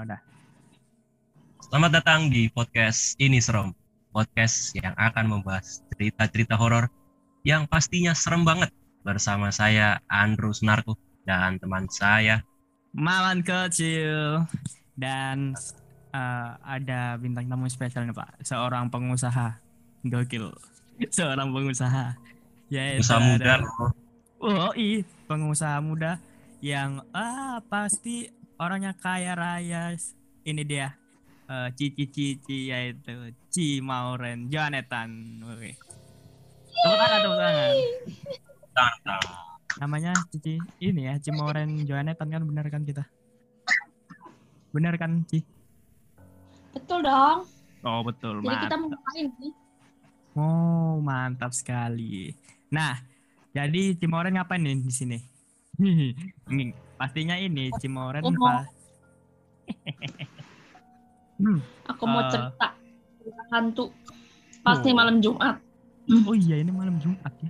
Nah, udah. Selamat datang di podcast Ini Serem. Podcast yang akan membahas cerita-cerita horor yang pastinya serem banget. Bersama saya Andrew Sunarko dan teman saya Maman kecil dan eh, ada bintang tamu spesial nih Pak, seorang pengusaha gokil, seorang pengusaha yaitu usaha muda. ada- Oh iya, pengusaha muda yang ah pasti orangnya kaya raya. Ini dia eh, Cici Cici yaitu Ci Mauren Jonathan. Wih. Tepuk tangan, tepuk tangan. Tantang. Namanya Cici ini ya, Ci Mauren Jonathan kan bener kan kita? Bener kan Ci? Betul dong. Oh betul, Jadi kita mantap. mau ngapain nih? Oh mantap sekali. Nah, jadi Cimoren ngapain nih di sini? Ini, Pastinya ini Cimoren Aku mau- pas. Hmm, Aku mau Eh. cerita cerita hantu. Pasti Oh. malam Jumat. Oh iya ini malam Jumat ya.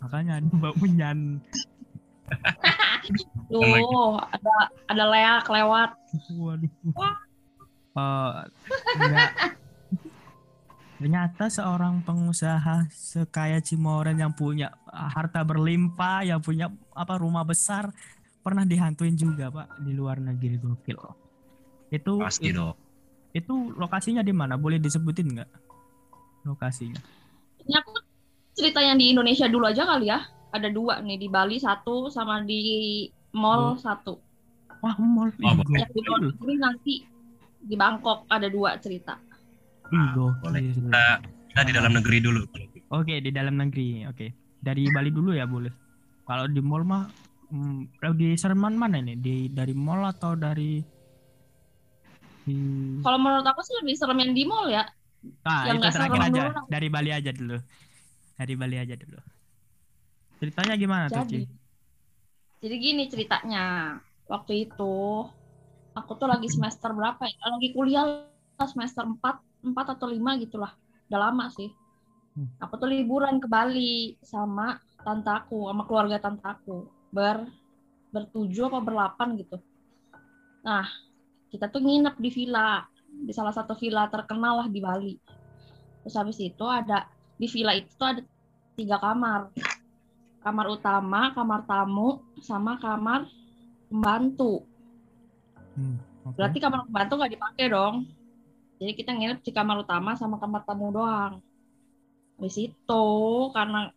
Makanya ada Mbak Munyan. Tuh, ada ada leak lewat. Waduh. Eh, enggak. Ternyata seorang pengusaha sekaya Cimoren yang punya harta berlimpah, yang punya apa rumah besar, pernah dihantuin juga pak di luar negeri gokil. Itu Pasti itu, dong. itu lokasinya di mana? Boleh disebutin nggak? Lokasinya. Ini aku cerita yang di Indonesia dulu aja kali ya. Ada dua nih di Bali satu sama di mall satu. Wah mall. Oh. Yang di luar gokil. negeri nanti di Bangkok ada dua cerita. Gokil. Boleh. Kita, kita di dalam negeri dulu. Oke, di dalam negeri. Oke. Dari Bali dulu ya boleh. Kalau di mall mah hmm, di Serman mana nih? Di dari mall atau dari di Kalau menurut aku sih lebih serem yang di mall ya. Ah, yang itu terakhir aja. dulu. Dari Bali aja dulu. Dari Bali aja dulu. Ceritanya gimana tuh, Ci? Jadi, jadi gini ceritanya. Waktu itu aku tuh lagi semester berapa ya? Lagi kuliah semester 4, 4 atau 5 gitulah. Udah lama sih. Hmm. Aku tuh liburan ke Bali sama tante aku, sama keluarga tante aku. Ber bertujuh apa berlapan gitu. Nah, kita tuh nginep di villa, di salah satu villa terkenal lah di Bali. Terus habis itu ada di villa itu tuh ada tiga kamar kamar utama, kamar tamu, sama kamar pembantu. Hmm, oke. Berarti kamar pembantu nggak dipakai dong. Jadi kita nginep di kamar utama sama kamar tamu doang. Habis itu karena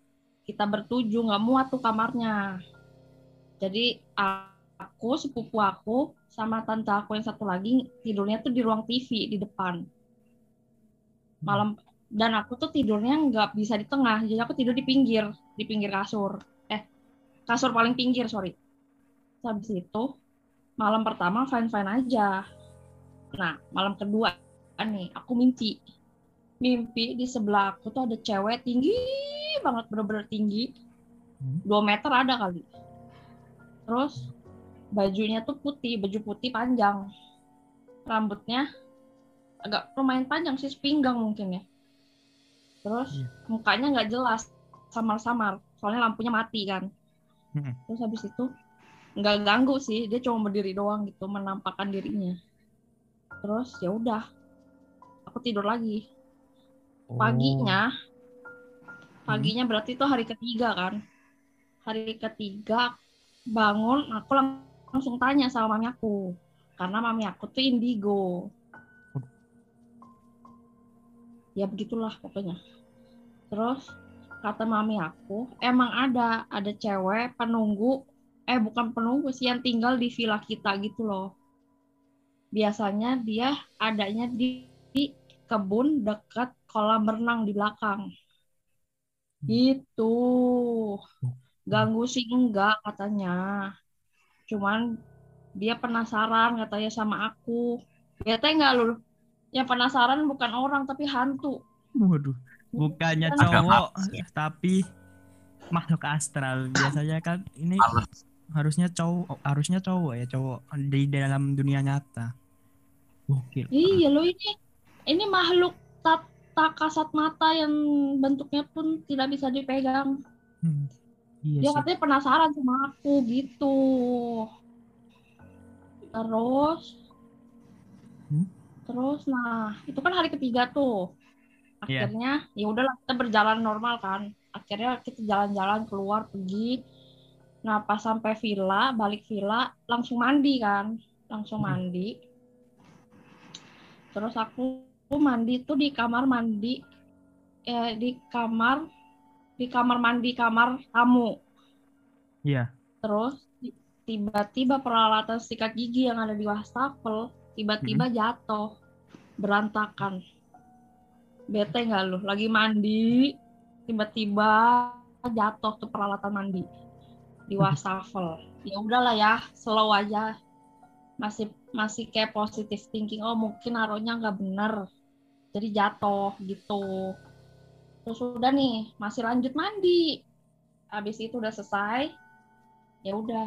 kita bertujuh nggak muat tuh kamarnya. Jadi aku, sepupu aku, sama tante aku yang satu lagi tidurnya tuh di ruang TV di depan. Malam dan aku tuh tidurnya nggak bisa di tengah, jadi aku tidur di pinggir, di pinggir kasur. Eh, kasur paling pinggir, sorry. Habis itu malam pertama fine fine aja. Nah, malam kedua nih aku mimpi. Mimpi di sebelah aku tuh ada cewek tinggi banget, bener-bener tinggi. Hmm. 2 meter ada kali. Terus bajunya tuh putih, baju putih panjang. Rambutnya agak lumayan panjang sih, sepinggang mungkin ya. Terus Iya. mukanya nggak jelas, samar-samar. Soalnya lampunya mati kan. Hmm. Terus habis itu nggak ganggu sih, dia cuma berdiri doang gitu, menampakkan dirinya. Terus ya udah, aku tidur lagi. Oh, Paginya, paginya berarti itu hari ketiga kan. Hari ketiga bangun, aku lang- langsung tanya sama mami aku, karena mami aku tuh indigo. Ya begitulah pokoknya. Terus kata mami aku, emang ada ada cewek penunggu, eh bukan penunggu sih yang tinggal di villa kita gitu loh. Biasanya dia adanya di kebun dekat kolam renang di belakang. Gitu. Ganggu sih enggak katanya. Cuman dia penasaran katanya sama aku. Bete enggak lu? Yang penasaran bukan orang tapi hantu. Waduh, bukannya Agak cowok ya. tapi makhluk astral. Biasanya kan ini harusnya cowok, harusnya cowok ya cowok di dalam dunia nyata. Gokil. Iya lo ini ini makhluk tak tak kasat mata yang bentuknya pun tidak bisa dipegang. Hmm, Iya Dia sih. katanya penasaran sama aku gitu. Terus Hmm. Terus nah itu kan hari ketiga tuh. Iya. Akhirnya ya udahlah kita berjalan normal kan. Akhirnya kita jalan-jalan keluar pergi. Nah pas sampai villa balik villa langsung mandi kan, langsung Hmm. mandi. Terus aku mandi tuh di kamar mandi eh, di kamar di kamar mandi kamar tamu. Iya. Terus ti- tiba-tiba peralatan sikat gigi yang ada di wastafel tiba-tiba jatuh berantakan. Bete nggak lu? Lagi mandi tiba-tiba jatuh tuh peralatan mandi di wastafel. Ya udahlah ya, slow aja. Masih masih kayak positive thinking. Oh mungkin naruhnya nggak bener, jadi jatuh gitu. Terus udah nih, masih lanjut mandi. Habis itu udah selesai, ya udah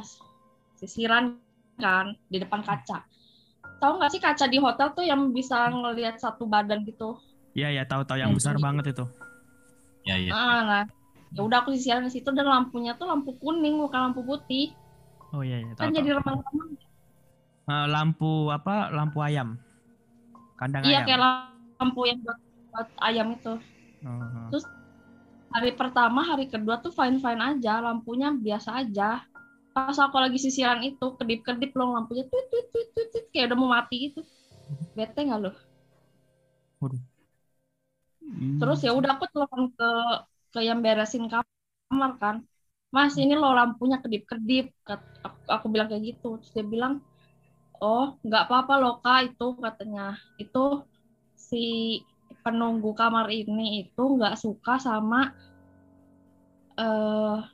sisiran kan di depan kaca. Tahu nggak sih kaca di hotel tuh yang bisa ngelihat satu badan gitu? Iya ya tahu-tahu yang besar banget itu. Ya ya. Ah, nah, ya udah aku sisiran di situ dan lampunya tuh lampu kuning bukan lampu putih. Oh iya iya tahu. Kan tahu. jadi remang-remang. Eh, lampu apa? Lampu ayam. Kandang Iya ayam. kayak lampu yang buat, buat ayam itu. Oh, Hari pertama, hari kedua tuh fine-fine aja, lampunya biasa aja. Pas aku lagi sisiran itu, kedip-kedip loh lampunya, tuit, tuit, tuit, tuit, tuit, kayak udah mau mati gitu. Bete nggak lo? Hmm. Terus ya udah aku telepon ke ke yang beresin kamar kan. Mas ini lo lampunya kedip-kedip. Kat- Aku, aku bilang kayak gitu. Terus dia bilang, oh nggak apa-apa loh kak itu katanya. Itu si penunggu kamar ini itu nggak suka sama eh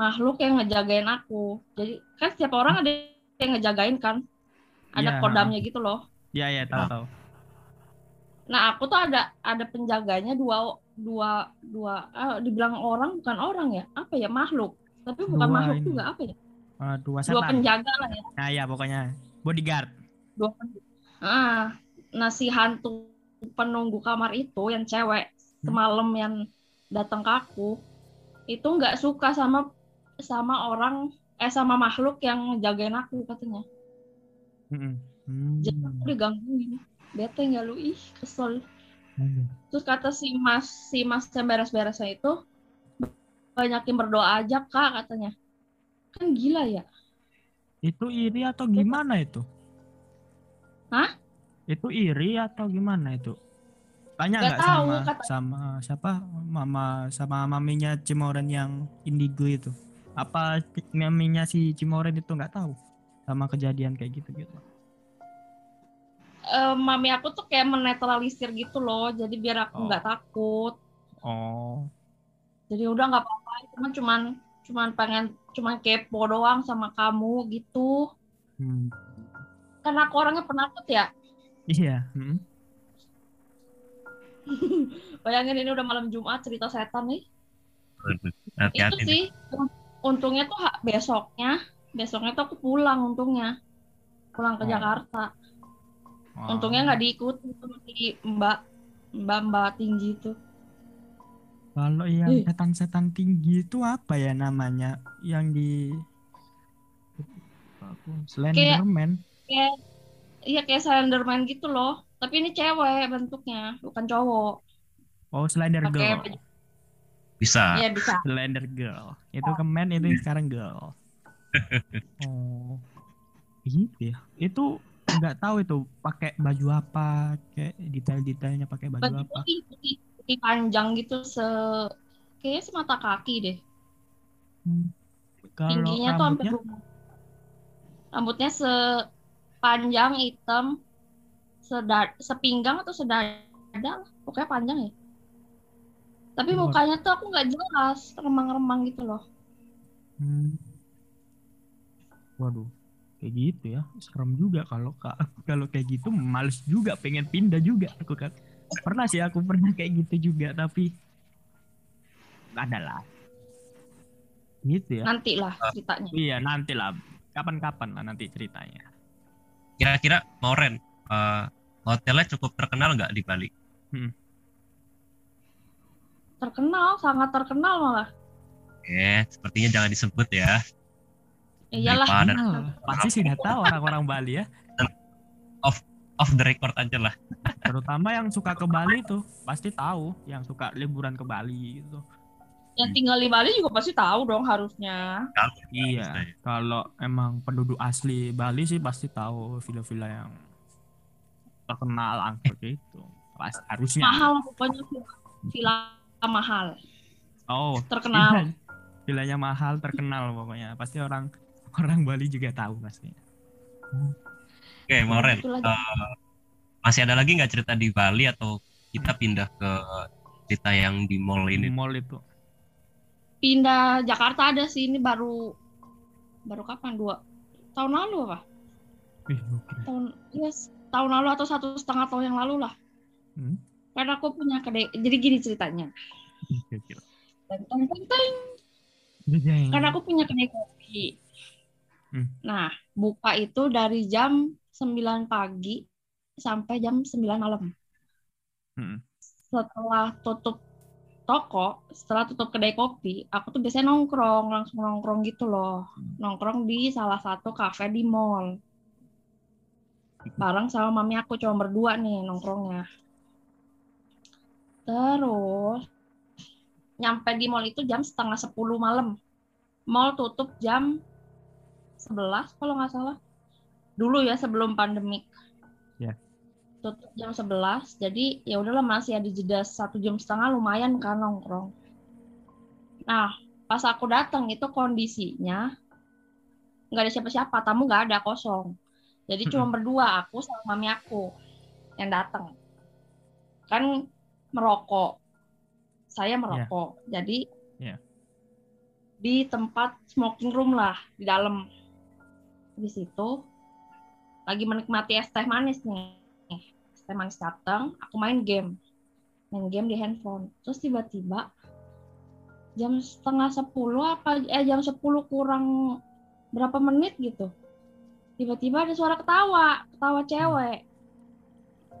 makhluk yang ngejagain aku. Jadi kan setiap orang ada yang ngejagain kan. Ada Iya. kodamnya gitu loh. Iya iya tahu tahu. Nah, aku tuh ada ada penjaganya dua dua dua ah, dibilang orang bukan orang ya. Apa ya? Makhluk. Tapi bukan Dua makhluk ini. juga apa ya? Eh, dua Dua penjaga lah ya. Nah, ya pokoknya bodyguard. Dua Ah, nah si hantu penunggu kamar itu yang cewek semalam yang datang ke aku itu nggak suka sama sama orang eh sama makhluk yang jagain aku katanya. Hmm. Jadi aku digangguin. Bete nggak lu ih kesel. Hmm. Terus kata si Mas si Mas yang beres-beresnya itu banyakin berdoa aja kak katanya. Kan gila ya. Itu iri atau gimana itu? Hah? Itu iri atau gimana itu? Tanya Nggak sama kata- sama siapa mama sama maminya Cimoren yang indigo itu? Apa maminya si Cimoren itu nggak tahu sama kejadian kayak gitu gitu? Eh, mami aku tuh kayak menetralisir gitu loh. Jadi biar Oh. aku nggak takut. Oh, Jadi udah nggak apa-apa. Cuman cuman cuman pengen cuman kepo doang sama kamu gitu. hmm. Karena aku orangnya penakut ya. Iya. hmm. Bayangin ini udah malam Jumat cerita setan nih. Waduh, Itu Hati-hati nih. sih untungnya tuh besoknya besoknya tuh aku pulang untungnya pulang ke Oh. Jakarta Oh. untungnya nggak diikuti sama si mbak mbak mbak tinggi itu Kalau yang setan-setan tinggi itu apa ya namanya? Yang di Slenderman. kayak iya kayak Slenderman gitu loh tapi ini cewek bentuknya bukan cowok Oh, Slender Girl. baju Bisa. iya bisa Slender Girl. Itu kemen itu sekarang girl. oh. Gitu ya. Itu nggak tahu itu pakai baju apa, kayak detail-detailnya pakai baju baju apa. putih putih putih panjang gitu se kayaknya semata kaki deh Hmm. Kalau tingginya tuh sampai rambutnya rumah. Sepanjang hitam, seda, sepinggang atau sedada, pokoknya panjang ya. Tapi Luar. mukanya tuh aku nggak jelas, remang-remang gitu loh. Hmm. Waduh, kayak gitu ya. Serem juga kalau ka- kalau kayak gitu males juga pengen pindah juga aku kan. Pernah sih aku pernah kayak gitu juga tapi nggak ada lah. Gitu ya. Nanti lah ceritanya. Iya, nanti lah. Kapan-kapan lah nanti ceritanya. Kira-kira Moren, eh, hotelnya cukup terkenal nggak di Bali? Terkenal, sangat terkenal malah. Eh, sepertinya jangan disebut ya. Ya Iyalah, Daripada Kenal. Pasti sudah tahu orang-orang Bali ya. off the record aja lah. Terutama yang suka ke Bali tuh pasti tahu, yang suka liburan ke Bali gitu. Yang tinggal di Bali juga pasti tahu dong harusnya. Iya. Kalau emang penduduk asli Bali sih pasti tahu villa-villa yang terkenal angker itu. Pas harusnya. Mahal pokoknya villa mahal. Oh, Terkenal. villa- Villanya mahal, terkenal pokoknya. Pasti orang orang Bali juga tahu pasti. Oke, Mauren. Itulah. eh, masih ada lagi nggak cerita di Bali atau kita pindah ke cerita yang di mall Di ini? mall itu. Pindah Jakarta ada sih ini baru baru kapan dua tahun lalu apa? Ih. Tahun yes tahun lalu atau satu setengah tahun yang lalu lah. Hmm? Karena aku punya kedai. Jadi gini ceritanya. Oke, oke. Teng, teng, teng, teng. Jeng. Karena aku punya kedai kopi. Hmm. Nah, buka itu dari jam 9 pagi sampai jam 9 malam. Hmm. Setelah tutup toko, setelah tutup kedai kopi, aku tuh biasanya nongkrong, langsung nongkrong gitu loh. Nongkrong di salah satu kafe di mall. Bareng sama mami aku cuma berdua nih nongkrongnya. Terus nyampe di mall itu jam setengah 10 malam. Mall tutup jam 11 kalau nggak salah. Dulu ya sebelum pandemik. Ya. Tutup jam 11. Jadi ya udahlah masih ada jeda satu jam setengah lumayan kan nongkrong. Nah, pas aku datang itu kondisinya nggak ada siapa-siapa, tamu nggak ada kosong. Jadi cuma berdua aku sama mami aku yang datang. Kan merokok. Saya merokok. Jadi Ya. di tempat smoking room lah di dalam. Di situ lagi menikmati es teh manis nih. Teh manis datang, aku main game. Main game di handphone. Terus tiba-tiba jam setengah sepuluh apa eh jam sepuluh kurang berapa menit gitu. Tiba-tiba ada suara ketawa ketawa cewek.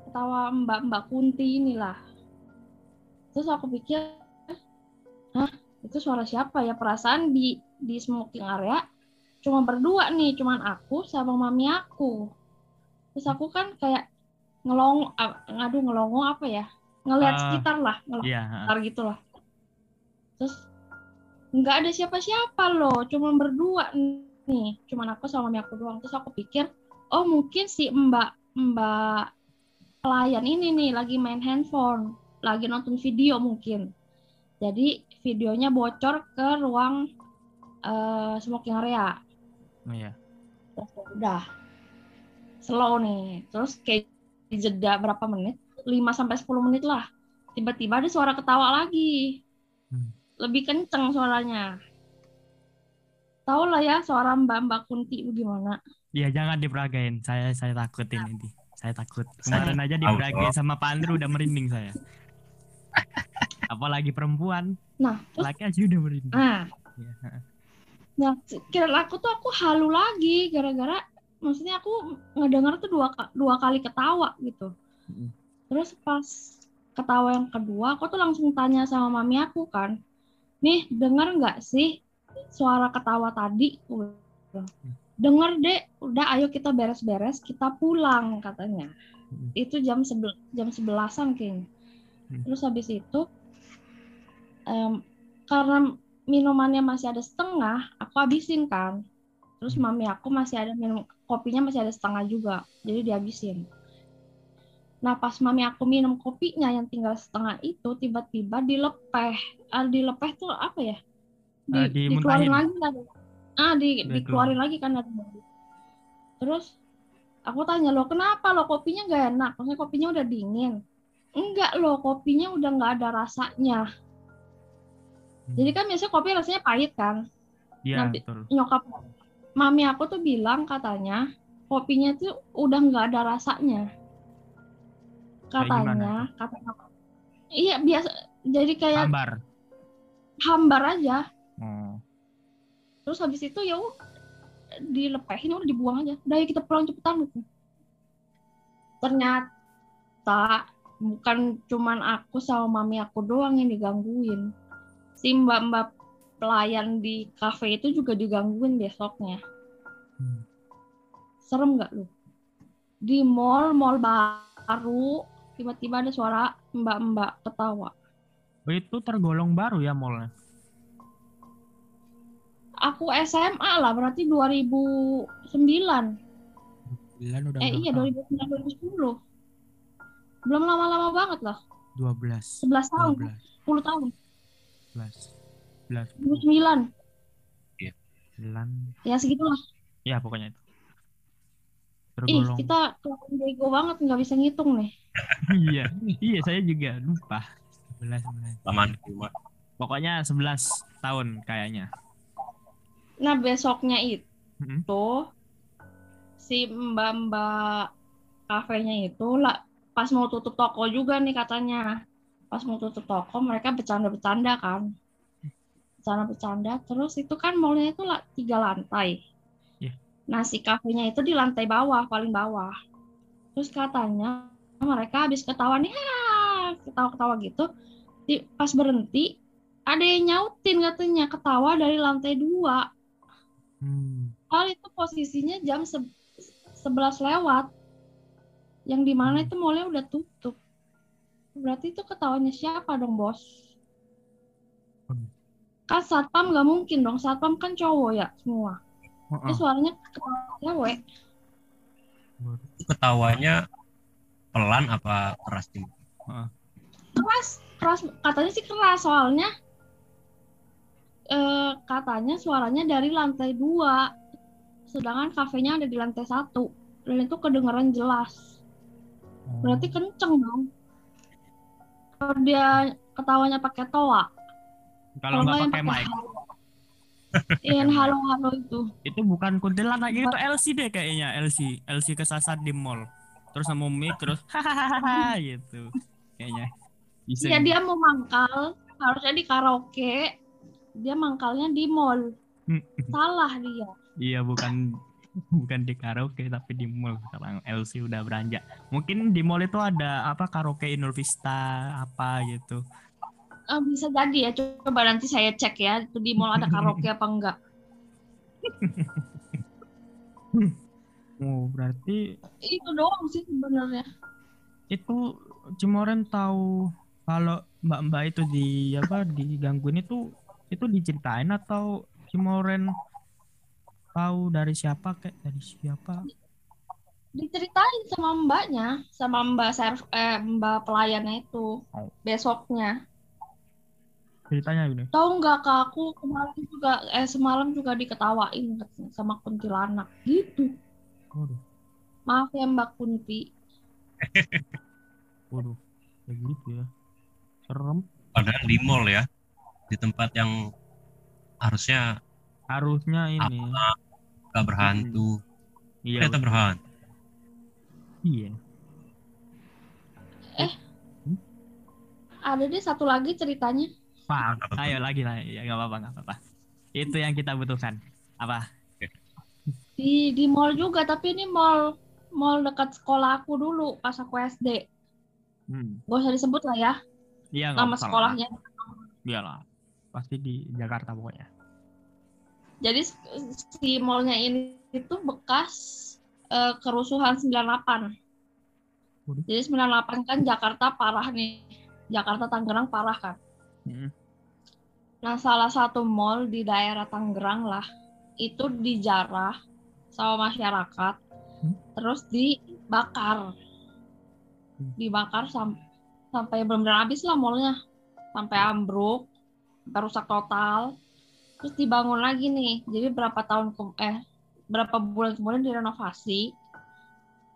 Ketawa mbak-mbak kunti inilah. Terus aku pikir hah itu suara siapa ya? Perasaan di di smoking area cuma berdua nih cuman aku sama mami aku. Terus aku kan kayak ngelong ah, ngadu ngelongo apa ya? Ngelihat Ah, sekitar lah ngelihat Iya, sekitar gitu lah. Terus nggak ada siapa-siapa loh cuma berdua nih. Cuman aku sama mami aku doang. Terus aku pikir oh mungkin si mbak mbak pelayan ini nih lagi main handphone lagi nonton video mungkin. Jadi videonya bocor ke ruang eh, smoking area. Iya. terus ya udah slow nih. Terus kayak jeda berapa menit 5 sampai 10 menit lah tiba-tiba ada suara ketawa lagi Hmm. lebih kenceng suaranya tahu lah ya suara mbak-mbak Kunti bagaimana Iya, jangan diperagain. Saya saya takut ini. Di. Saya takut. Kemarin aja diperagain sama Pak Andrew udah merinding saya. Apalagi perempuan, nah terus laki aja udah merinding. nah heeh. Nah, kira aku tuh aku halu lagi gara-gara maksudnya aku ngedenger tuh dua dua kali ketawa gitu. Mm. Terus pas ketawa yang kedua, aku tuh langsung tanya sama mami aku kan, nih denger nggak sih suara ketawa tadi? Denger deh, udah ayo kita beres-beres, kita pulang katanya. Mm. Itu jam sebel jam sebelasan kayaknya. Mm. Terus habis itu em, karena minumannya masih ada setengah, aku habisin kan. Terus Hmm. mami aku masih ada minum kopinya masih ada setengah juga, jadi dihabisin. Nah pas mami aku minum kopinya yang tinggal setengah itu tiba-tiba dilepeh, ah, dilepeh tuh apa ya? Di, dimuntahin. dikeluarin lagi kan? Ah di, dikeluarin lagi kan dari. Terus aku tanya lo kenapa lo kopinya nggak enak? Maksudnya kopinya udah dingin. Enggak loh kopinya udah nggak ada rasanya. Jadi kan biasanya kopi rasanya pahit kan. Iya, nanti- betul. Nyokap mami aku tuh bilang katanya kopinya tuh udah nggak ada rasanya. Katanya, kata nyokap. Iya biasa jadi kayak Hambar. hambar aja. Oh. Terus habis itu ya udah, dilepehin udah dibuang aja. Udah ayo kita pulang cepetan gitu. Ternyata bukan cuman aku sama mami aku doang yang digangguin. Si mbak-mbak pelayan di kafe itu juga digangguin besoknya. Hmm. Serem nggak lu? di mall mall baru tiba-tiba ada suara mbak-mbak ketawa itu tergolong baru ya mallnya. aku SMA lah berarti 2009 Bulan udah eh iya 2009 2010 belum lama-lama banget lah 12. 11 tahun 12. 10 tahun 11. 11. 2009 9. ya segitulah Ya pokoknya itu. ih Tergolong. kita kelihatan bego banget nggak bisa ngitung nih iya. Iya, saya juga lupa. 11, 11. Taman rumah. Pokoknya 11 tahun kayaknya. nah besoknya itu Mm-mm. si mbak-mbak kafenya itu lah pas mau tutup toko juga nih katanya pas mau tutup toko mereka bercanda-bercanda kan bercanda-bercanda terus itu kan mallnya itu tiga lantai Iya. nah si kafenya itu di lantai bawah paling bawah terus katanya mereka habis ketawa nih "Hah!" ketawa-ketawa gitu di, pas berhenti ada yang nyautin katanya ketawa dari lantai dua Hmm. Padahal itu posisinya jam se 11 lewat. Yang di mana Hmm. itu mallnya udah tutup. Berarti itu ketawanya siapa dong, bos? Kan satpam nggak mungkin dong. Satpam kan cowok ya semua. Heeh. Ini suaranya cewek. Itu ketawanya pelan apa keras sih? Keras, keras. Katanya sih keras soalnya. Eh, katanya suaranya dari lantai dua. Sedangkan kafenya ada di lantai satu. Dan itu kedengeran jelas. Berarti kenceng dong. Kalau dia ketawanya pakai toa. Kalau nggak pakai mic. Iya, halo-halo itu. itu bukan kuntilanak itu LC deh kayaknya LC, LC kesasar di mall. Terus sama mic terus hahaha gitu. Kayaknya. Bisa. Iya, dia mau mangkal, harusnya di karaoke. Dia mangkalnya di mall. Salah dia. Iya bukan bukan di karaoke tapi di mall sekarang LC udah beranjak. Mungkin di mall itu ada apa karaoke Inul Vista apa gitu. Eh, bisa jadi ya, coba nanti saya cek ya, itu di mall ada karaoke apa enggak. Oh berarti Itu doang sih sebenarnya. itu Cimoren tahu kalau mbak-mbak itu di apa digangguin itu itu diceritain atau Cimoren tahu dari siapa kayak dari siapa? Diceritain sama mbaknya, sama mbak serv eh, mbak pelayannya itu Oh. besoknya. Ceritanya gini. Tahu nggak kak aku kemarin juga eh semalam juga diketawain sama kuntilanak gitu. Waduh, Maaf ya Mbak Kunti. waduh, kayak gitu ya. Serem. Padahal di mall ya, di tempat yang harusnya Harusnya ini. gak berhantu, Iya. ternyata berhantu. Iya. Ada deh satu lagi ceritanya. Pak, ayo lagi lah. Ya nggak apa-apa, nggak apa-apa. Itu yang kita butuhkan. Apa? Di di mall juga, tapi ini mall mall dekat sekolah aku dulu pas aku SD. Hmm. Gak usah disebut lah ya Iya nggak nama sekolahnya. Iyalah. Pasti di Jakarta pokoknya. Jadi si mallnya ini itu bekas eh, kerusuhan 98. Waduh. Jadi 98 kan Jakarta parah nih. Jakarta Tangerang parah kan. Hmm. Nah, salah satu mall di daerah Tangerang lah itu dijarah sama masyarakat, Hmm. terus dibakar, Hmm. dibakar sam- sampai benar-benar habis lah mallnya, sampai ambruk, sampai rusak total, terus dibangun lagi nih. Jadi berapa tahun ke eh berapa bulan kemudian direnovasi,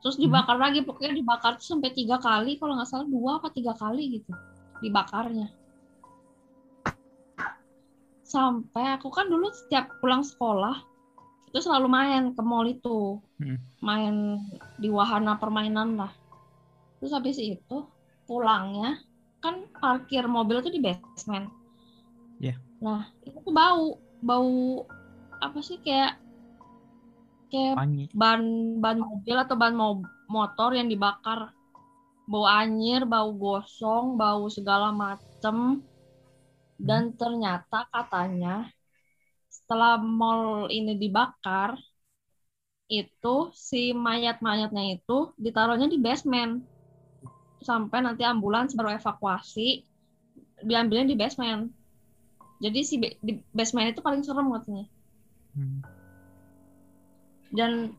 terus dibakar lagi, pokoknya dibakar tuh sampai tiga kali, kalau nggak salah dua apa tiga kali gitu dibakarnya sampai aku kan dulu setiap pulang sekolah itu selalu main ke mall itu. Hmm. main di wahana permainan lah. Terus habis itu pulangnya kan parkir mobil itu di basement. Iya. nah itu tuh bau bau apa sih kayak kayak ban ban mobil atau ban mo- motor yang dibakar. Bau anyir bau gosong bau segala macem dan ternyata katanya setelah mall ini dibakar itu si mayat-mayatnya itu ditaruhnya di basement. Sampai nanti ambulans baru evakuasi diambilnya di basement. Jadi si di basement itu paling serem katanya. Hmm. dan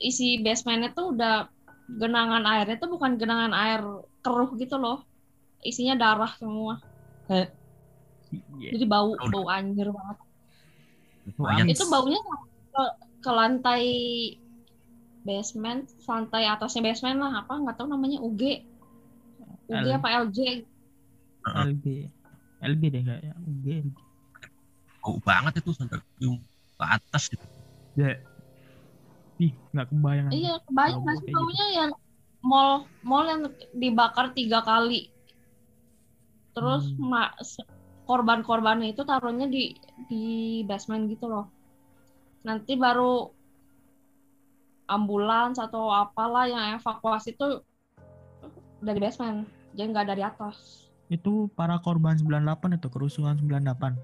isi basement itu udah genangan airnya itu bukan genangan air keruh gitu loh. Isinya darah semua Iya. jadi bau Udah. bau anjir banget Lumayan. itu baunya ke, ke lantai basement lantai atasnya basement lah apa nggak tahu namanya UG UG L. apa LJ LB LB deh kayaknya UB bau banget itu sampai ke atas gitu. ya ih nggak kebayang iya kebayang Bau nggak sih gitu. baunya yang mall mall yang dibakar tiga kali terus Hmm. korban-korbannya itu taruhnya di di basement gitu loh. Nanti baru ambulans atau apalah yang evakuasi itu dari basement. Jadi nggak dari atas. Itu para korban 98 itu kerusuhan 98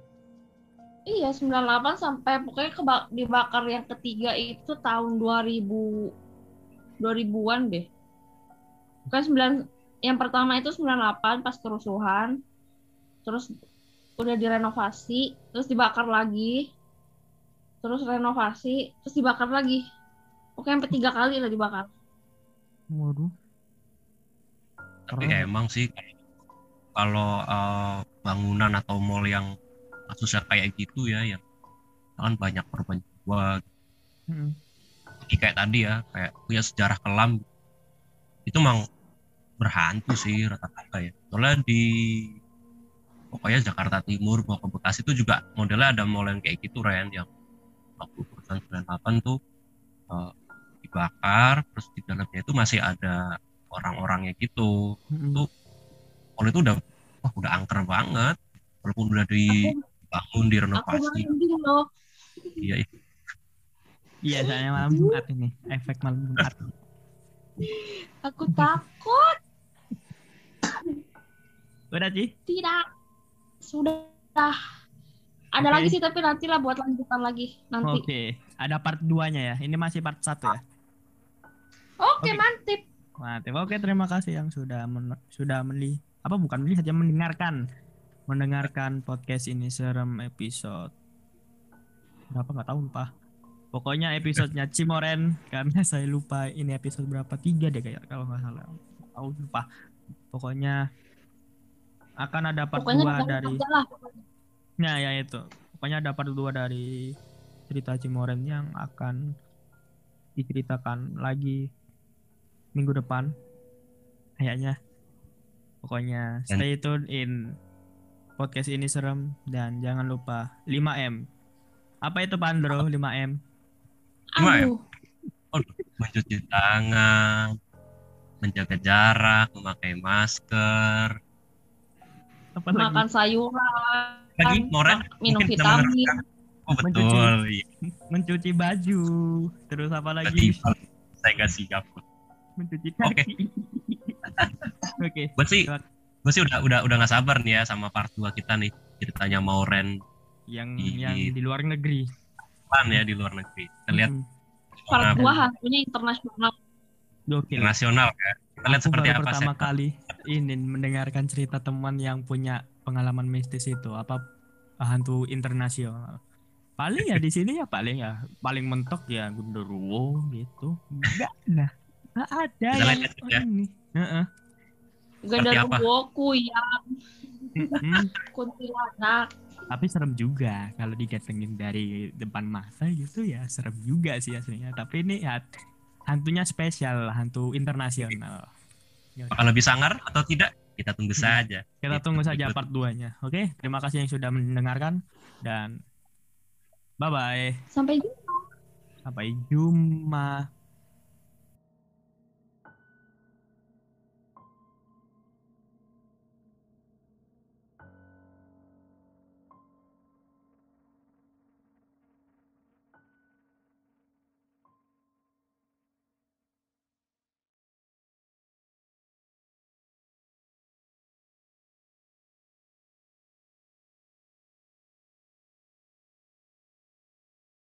iya 98 sampai pokoknya keba- dibakar yang ketiga itu tahun 2000 2000-an deh. Bukan 9 yang pertama itu 98 pas kerusuhan. Terus udah direnovasi terus dibakar lagi. Terus renovasi terus dibakar lagi. Pokoknya sampai tiga kali lah dibakar. Waduh. Tapi Keren. emang sih kalau eh, bangunan atau mall yang kasusnya kayak gitu ya yang kan banyak korban jiwa. Hmm. Jadi kayak tadi ya kayak punya sejarah kelam. Itu emang berhantu sih rata-rata ya soalnya di pokoknya Jakarta Timur mau ke Bekasi itu juga modelnya ada mall yang kayak gitu Ren yang waktu perusahaan 98 tuh eh, dibakar terus di dalamnya itu masih ada orang-orangnya gitu Hmm. Tuh. mall itu udah wah udah angker banget walaupun udah dibangun direnovasi iya iya. iya soalnya malam Jumat ini efek malam Jumat aku takut udah Ci tidak sudah ada Oke. lagi sih tapi nanti lah buat lanjutan lagi nanti oke ada part 2 nya ya ini masih part 1 ya oke Oke. mantip Mantap. Oke, terima kasih yang sudah men- sudah meli apa bukan melihat saja mendengarkan mendengarkan podcast ini serem episode berapa nggak tahu lupa. Pokoknya episodenya Cimoren karena saya lupa ini episode berapa tiga deh kayak kalau nggak salah. Tahu lupa. Pokoknya akan ada part pokoknya 2 dengerin dari lah Ya, ya itu. Pokoknya ada part 2 dari cerita Cimoren yang akan diceritakan lagi minggu depan. Kayaknya. Pokoknya stay tune in podcast ini serem dan jangan lupa 5M. Apa itu Pandro 5M? Gimana ya? aduh mencuci tangan, menjaga jarak, memakai masker. Apa makan lagi? sayuran Lagi Moren minum vitamin. Oh betul. Iya. Mencuci baju. Terus apa Berarti lagi? saya nggak siap. Mencuci Oke. kaki. Oke. Gue sih, gue sih udah udah udah nggak sabar nih ya sama part 2 kita nih ceritanya Mauren Yang Di- yang di luar negeri. pan ya di luar negeri. Kita lihat Hmm. part gimana dua hantunya internasional Gokil. internasional kan. Kita lihat Aku seperti baru apa pertama sih. kali ini mendengarkan cerita teman yang punya pengalaman mistis itu apa hantu internasional. Paling ya di sini ya paling ya paling mentok ya Gundurwo gitu. Enggak nah. Nggak ada Kita yang lihat ya. ini. Heeh. genderuwo kuyang kuntilanak Tapi serem juga kalau didatengin dari depan masa gitu ya serem juga sih aslinya. Tapi ini ya hantunya spesial, hantu internasional. Apakah lebih sangar atau tidak? Kita tunggu Hmm. saja. Kita Itu tunggu saja part 2-nya. Oke, terima kasih yang sudah mendengarkan dan bye bye. sampai jumpa Sampai jumpa.